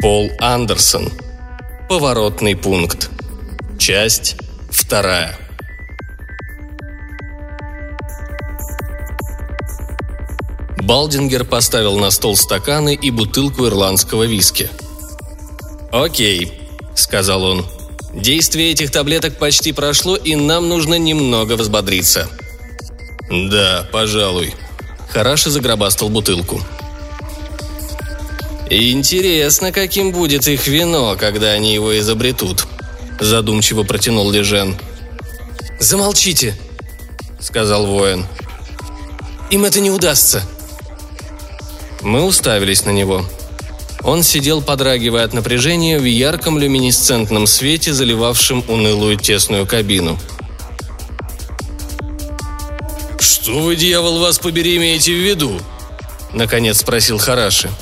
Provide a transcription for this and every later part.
Пол Андерсон. Поворотный пункт. Часть вторая. Балдингер поставил на стол стаканы и бутылку ирландского виски. «Окей», — сказал он. «Действие этих таблеток почти прошло, и нам нужно немного взбодриться». «Да, пожалуй». Хараши загробастал бутылку. «Интересно, каким будет их вино, когда они его изобретут», – задумчиво протянул Лежен. «Замолчите», – сказал воин. «Им это не удастся». Мы уставились на него. Он сидел, подрагивая от напряжения, в ярком люминесцентном свете, заливавшем унылую тесную кабину. «Что вы, дьявол, вас побери, имеете в виду?» – наконец спросил Хараши. –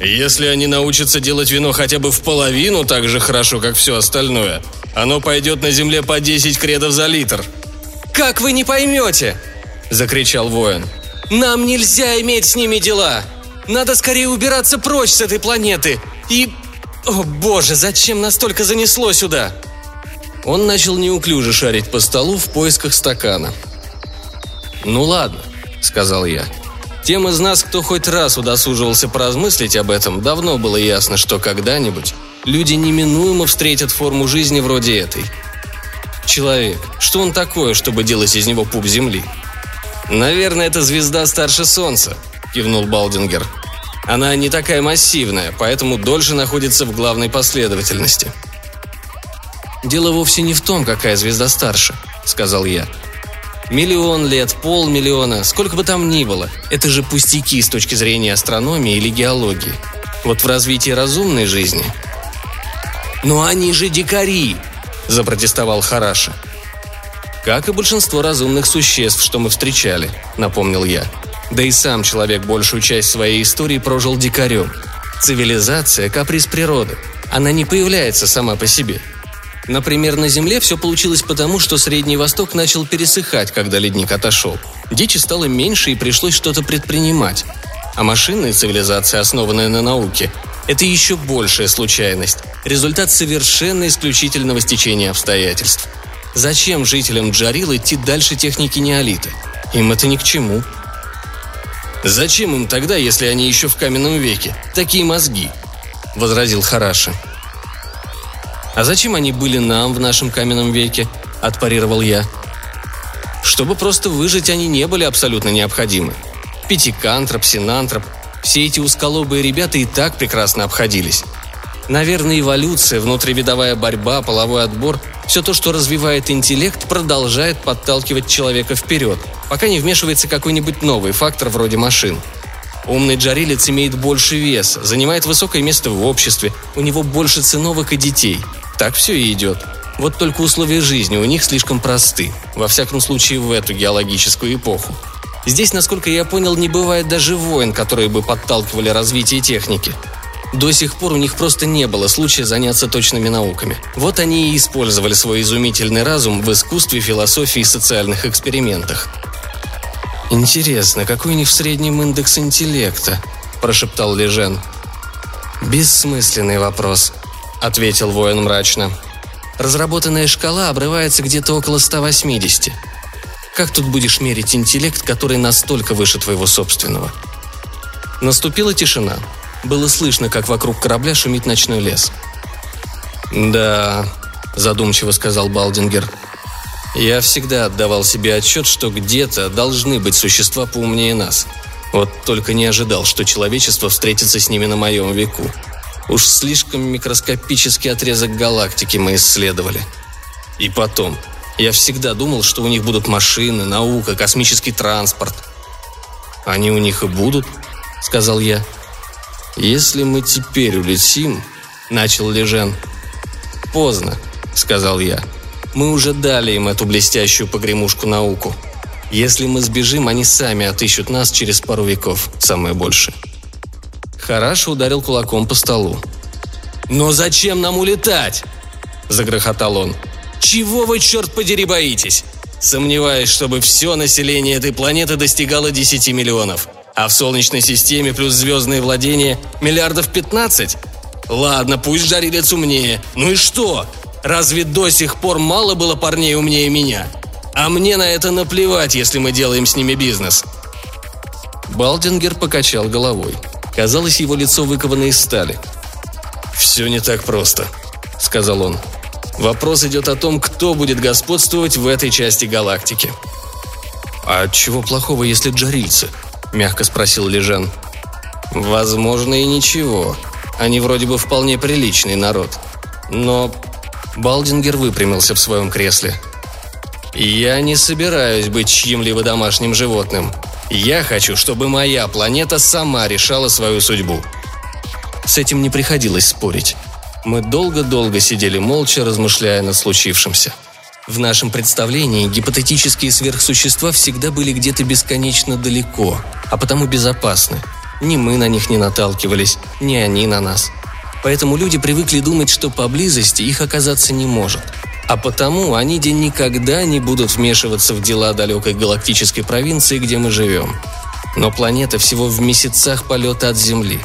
если они научатся делать вино хотя бы в половину так же хорошо, как все остальное, оно пойдет на земле по 10 кредов за литр. «Как вы не поймете?» – закричал воин. «Нам нельзя иметь с ними дела! Надо скорее убираться прочь с этой планеты! И... О боже, зачем настолько занесло сюда?» Он начал неуклюже шарить по столу в поисках стакана. «Ну ладно», — сказал я. Тем из нас, кто хоть раз удосуживался поразмыслить об этом, давно было ясно, что когда-нибудь люди неминуемо встретят форму жизни вроде этой. Человек, что он такое, чтобы делать из него пуп земли? «Наверное, это звезда старше Солнца», – кивнул Балдингер. «Она не такая массивная, поэтому дольше находится в главной последовательности». «Дело вовсе не в том, какая звезда старше», – сказал я. Миллион лет, полмиллиона, сколько бы там ни было, это же пустяки с точки зрения астрономии или геологии. Вот в развитии разумной жизни... «Но они же дикари!» – запротестовал Хараша. «Как и большинство разумных существ, что мы встречали», – напомнил я. Да и сам человек большую часть своей истории прожил дикарем. Цивилизация – каприз природы. Она не появляется сама по себе – Например, на Земле все получилось потому, что Средний Восток начал пересыхать, когда ледник отошел. Дичи стало меньше и пришлось что-то предпринимать. А машинная цивилизация, основанная на науке, это еще большая случайность, результат совершенно исключительного стечения обстоятельств. Зачем жителям Джарил идти дальше техники неолита? Им это ни к чему. «Зачем им тогда, если они еще в каменном веке? Такие мозги!» – возразил Хараши. «А зачем они были нам в нашем каменном веке?» – отпарировал я. «Чтобы просто выжить, они не были абсолютно необходимы. Пятикантроп, синантроп – все эти узколобые ребята и так прекрасно обходились. Наверное, эволюция, внутривидовая борьба, половой отбор – все то, что развивает интеллект, продолжает подталкивать человека вперед, пока не вмешивается какой-нибудь новый фактор вроде машин. Умный джарилец имеет больше вес, занимает высокое место в обществе, у него больше циновок и детей – так все и идет. Вот только условия жизни у них слишком просты, во всяком случае в эту геологическую эпоху. Здесь, насколько я понял, не бывает даже войн, которые бы подталкивали развитие техники. До сих пор у них просто не было случая заняться точными науками. Вот они и использовали свой изумительный разум в искусстве, философии и социальных экспериментах. «Интересно, какой у них в среднем индекс интеллекта?» – прошептал Лежен. «Бессмысленный вопрос», – ответил воин мрачно. «Разработанная шкала обрывается где-то около 180. Как тут будешь мерить интеллект, который настолько выше твоего собственного?» Наступила тишина. Было слышно, как вокруг корабля шумит ночной лес. «Да», – задумчиво сказал Балдингер. «Я всегда отдавал себе отчет, что где-то должны быть существа поумнее нас. Вот только не ожидал, что человечество встретится с ними на моем веку. Уж слишком микроскопический отрезок галактики мы исследовали. И потом, я всегда думал, что у них будут машины, наука, космический транспорт. Они у них и будут, сказал я. Если мы теперь улетим, начал Лежен. Поздно, сказал я. Мы уже дали им эту блестящую погремушку науку. Если мы сбежим, они сами отыщут нас через пару веков, самое большее. Хараш ударил кулаком по столу. «Но зачем нам улетать?» – загрохотал он. «Чего вы, черт подери, боитесь? Сомневаюсь, чтобы все население этой планеты достигало 10 миллионов. А в Солнечной системе плюс звездные владения миллиардов 15? Ладно, пусть жарилец умнее. Ну и что? Разве до сих пор мало было парней умнее меня? А мне на это наплевать, если мы делаем с ними бизнес. Балдингер покачал головой. Казалось, его лицо выковано из стали. «Все не так просто», — сказал он. «Вопрос идет о том, кто будет господствовать в этой части галактики». «А чего плохого, если джарильцы?» – мягко спросил Лежен. «Возможно, и ничего. Они вроде бы вполне приличный народ. Но...» Балдингер выпрямился в своем кресле. «Я не собираюсь быть чьим-либо домашним животным. Я хочу, чтобы моя планета сама решала свою судьбу». С этим не приходилось спорить. Мы долго-долго сидели молча, размышляя над случившимся. В нашем представлении гипотетические сверхсущества всегда были где-то бесконечно далеко, а потому безопасны. Ни мы на них не наталкивались, ни они на нас. Поэтому люди привыкли думать, что поблизости их оказаться не может. А потому они день никогда не будут вмешиваться в дела далекой галактической провинции, где мы живем. Но планета всего в месяцах полета от Земли.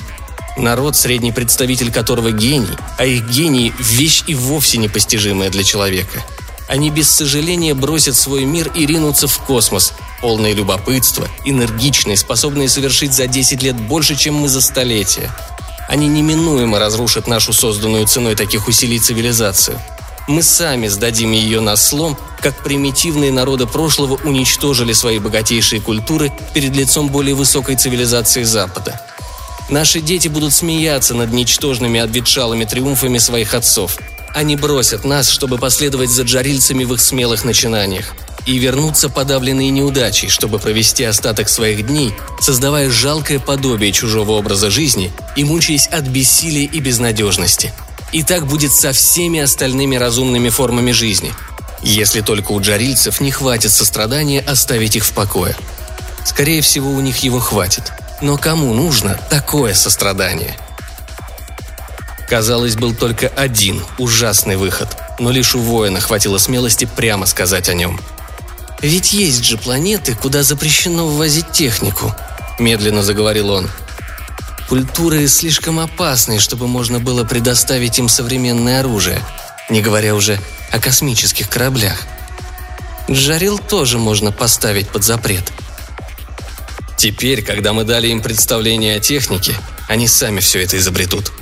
Народ, средний представитель которого гений, а их гений – вещь и вовсе непостижимая для человека – они без сожаления бросят свой мир и ринутся в космос, полные любопытства, энергичные, способные совершить за 10 лет больше, чем мы за столетия. Они неминуемо разрушат нашу созданную ценой таких усилий цивилизацию. Мы сами сдадим ее на слом, как примитивные народы прошлого уничтожили свои богатейшие культуры перед лицом более высокой цивилизации Запада. Наши дети будут смеяться над ничтожными обветшалыми триумфами своих отцов – они бросят нас, чтобы последовать за джарильцами в их смелых начинаниях. И вернуться подавленные неудачей, чтобы провести остаток своих дней, создавая жалкое подобие чужого образа жизни и мучаясь от бессилия и безнадежности. И так будет со всеми остальными разумными формами жизни. Если только у джарильцев не хватит сострадания оставить их в покое. Скорее всего, у них его хватит. Но кому нужно такое сострадание – Казалось, был только один ужасный выход, но лишь у воина хватило смелости прямо сказать о нем. «Ведь есть же планеты, куда запрещено ввозить технику», – медленно заговорил он. «Культуры слишком опасны, чтобы можно было предоставить им современное оружие, не говоря уже о космических кораблях. Джарил тоже можно поставить под запрет». Теперь, когда мы дали им представление о технике, они сами все это изобретут –—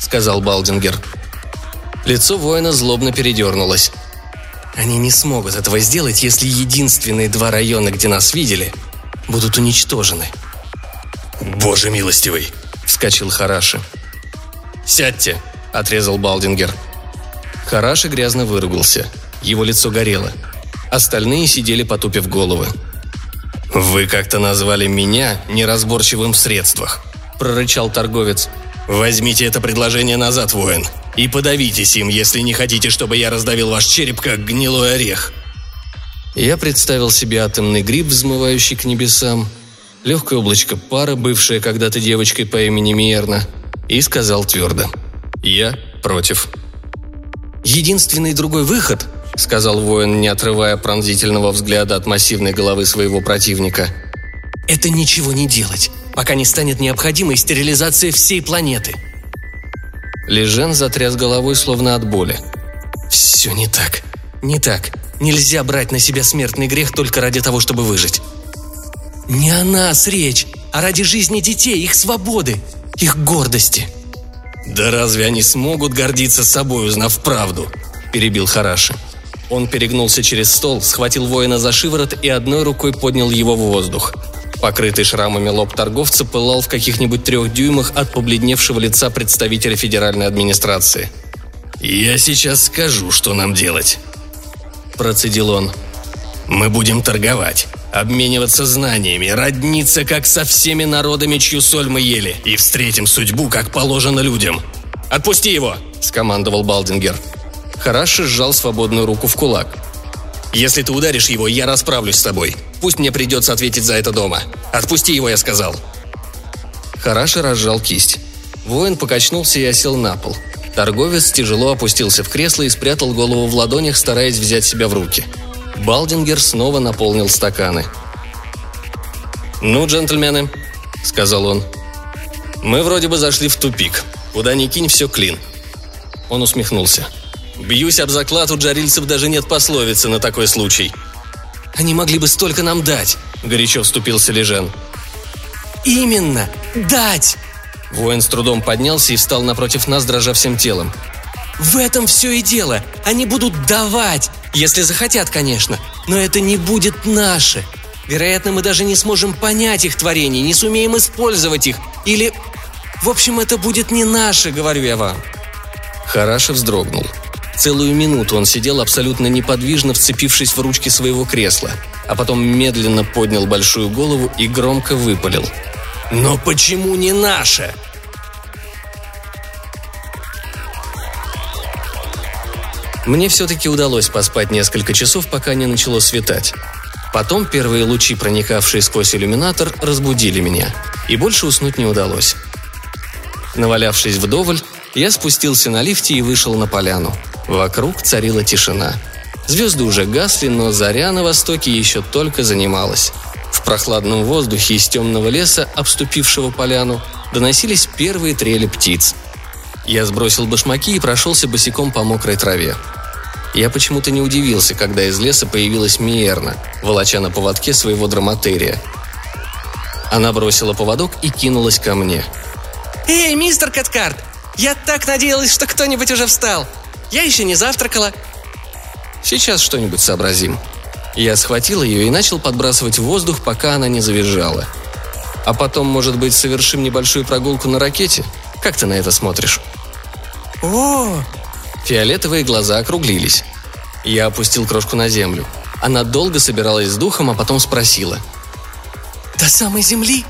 сказал Балдингер. Лицо воина злобно передернулось. «Они не смогут этого сделать, если единственные два района, где нас видели, будут уничтожены». «Боже милостивый!» — вскочил Хараши. «Сядьте!» — отрезал Балдингер. Хараши грязно выругался. Его лицо горело. Остальные сидели потупив головы. «Вы как-то назвали меня неразборчивым в средствах», — прорычал торговец. Возьмите это предложение назад, воин, и подавитесь им, если не хотите, чтобы я раздавил ваш череп, как гнилой орех». Я представил себе атомный гриб, взмывающий к небесам, легкое облачко пара, бывшее когда-то девочкой по имени Миерна, и сказал твердо «Я против». «Единственный другой выход», — сказал воин, не отрывая пронзительного взгляда от массивной головы своего противника, — «это ничего не делать пока не станет необходимой стерилизация всей планеты. Лежен затряс головой, словно от боли. «Все не так. Не так. Нельзя брать на себя смертный грех только ради того, чтобы выжить. Не о нас речь, а ради жизни детей, их свободы, их гордости». «Да разве они смогут гордиться собой, узнав правду?» – перебил Хараши. Он перегнулся через стол, схватил воина за шиворот и одной рукой поднял его в воздух – Покрытый шрамами лоб торговца пылал в каких-нибудь трех дюймах от побледневшего лица представителя федеральной администрации. «Я сейчас скажу, что нам делать», – процедил он. «Мы будем торговать, обмениваться знаниями, родниться как со всеми народами, чью соль мы ели, и встретим судьбу, как положено людям». «Отпусти его!» – скомандовал Балдингер. Хараши сжал свободную руку в кулак. «Если ты ударишь его, я расправлюсь с тобой. Пусть мне придется ответить за это дома. Отпусти его, я сказал». Хараши разжал кисть. Воин покачнулся и осел на пол. Торговец тяжело опустился в кресло и спрятал голову в ладонях, стараясь взять себя в руки. Балдингер снова наполнил стаканы. «Ну, джентльмены», — сказал он, — «мы вроде бы зашли в тупик. Куда ни кинь, все клин». Он усмехнулся. «Бьюсь об заклад, у джарильцев даже нет пословицы на такой случай». «Они могли бы столько нам дать», — горячо вступился Лежен. «Именно! Дать!» Воин с трудом поднялся и встал напротив нас, дрожа всем телом. «В этом все и дело. Они будут давать, если захотят, конечно. Но это не будет наше. Вероятно, мы даже не сможем понять их творений, не сумеем использовать их. Или... В общем, это будет не наше, говорю я вам». Хараша вздрогнул. Целую минуту он сидел абсолютно неподвижно, вцепившись в ручки своего кресла, а потом медленно поднял большую голову и громко выпалил. «Но почему не наше?» Мне все-таки удалось поспать несколько часов, пока не начало светать. Потом первые лучи, проникавшие сквозь иллюминатор, разбудили меня, и больше уснуть не удалось. Навалявшись вдоволь, я спустился на лифте и вышел на поляну. Вокруг царила тишина. Звезды уже гасли, но заря на востоке еще только занималась. В прохладном воздухе из темного леса, обступившего поляну, доносились первые трели птиц. Я сбросил башмаки и прошелся босиком по мокрой траве. Я почему-то не удивился, когда из леса появилась Миерна, волоча на поводке своего драматерия. Она бросила поводок и кинулась ко мне. «Эй, мистер Каткарт! Я так надеялась, что кто-нибудь уже встал! Я еще не завтракала!» «Сейчас что-нибудь сообразим». Я схватил ее и начал подбрасывать в воздух, пока она не завизжала. «А потом, может быть, совершим небольшую прогулку на ракете? Как ты на это смотришь?» «О, Фиолетовые глаза округлились. Я опустил крошку на землю. Она долго собиралась с духом, а потом спросила. «До самой земли?»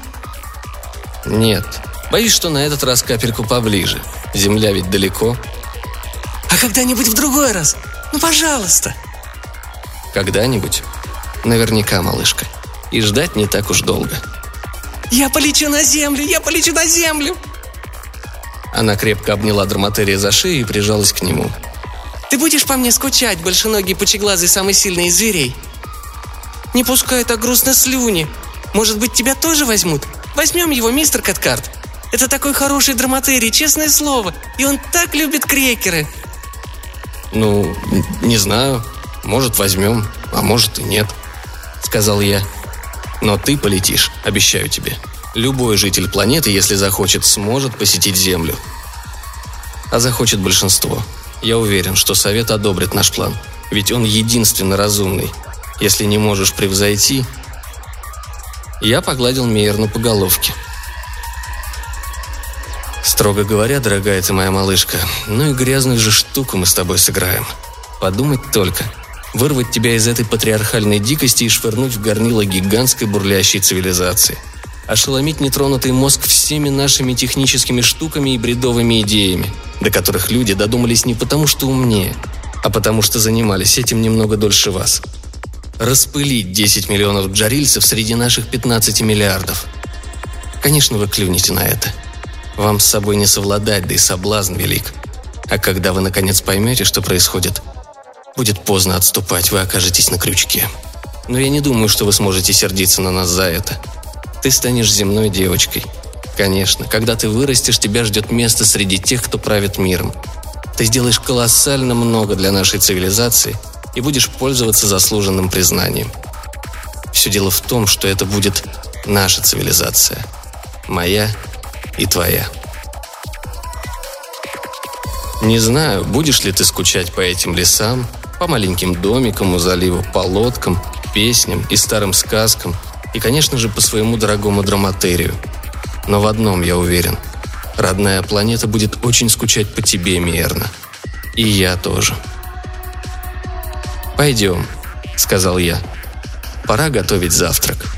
«Нет. Боюсь, что на этот раз капельку поближе. Земля ведь далеко». «А когда-нибудь в другой раз? Ну, пожалуйста!» «Когда-нибудь? Наверняка, малышка. И ждать не так уж долго». «Я полечу на землю! Я полечу на землю!» Она крепко обняла Драматерия за шею и прижалась к нему. «Ты будешь по мне скучать, большеногий пучеглазый самый сильный из зверей?» «Не пускай так грустно слюни. Может быть, тебя тоже возьмут? Возьмем его, мистер Каткарт. Это такой хороший драматерий, честное слово. И он так любит крекеры». «Ну, не знаю. Может, возьмем, а может и нет», — сказал я. «Но ты полетишь, обещаю тебе». Любой житель планеты, если захочет, сможет посетить Землю. А захочет большинство. Я уверен, что Совет одобрит наш план. Ведь он единственно разумный. Если не можешь превзойти... Я погладил Мейерну по головке. Строго говоря, дорогая ты моя малышка, ну и грязную же штуку мы с тобой сыграем. Подумать только. Вырвать тебя из этой патриархальной дикости и швырнуть в горнило гигантской бурлящей цивилизации – ошеломить нетронутый мозг всеми нашими техническими штуками и бредовыми идеями, до которых люди додумались не потому, что умнее, а потому что занимались этим немного дольше вас. Распылить 10 миллионов джарильцев среди наших 15 миллиардов. Конечно, вы клюнете на это. Вам с собой не совладать, да и соблазн велик. А когда вы наконец поймете, что происходит, будет поздно отступать, вы окажетесь на крючке. Но я не думаю, что вы сможете сердиться на нас за это – ты станешь земной девочкой. Конечно, когда ты вырастешь, тебя ждет место среди тех, кто правит миром. Ты сделаешь колоссально много для нашей цивилизации и будешь пользоваться заслуженным признанием. Все дело в том, что это будет наша цивилизация. Моя и твоя. Не знаю, будешь ли ты скучать по этим лесам, по маленьким домикам у залива, по лодкам, песням и старым сказкам, и, конечно же, по своему дорогому драматерию. Но в одном я уверен. Родная планета будет очень скучать по тебе, Мирна. И я тоже. «Пойдем», — сказал я. «Пора готовить завтрак».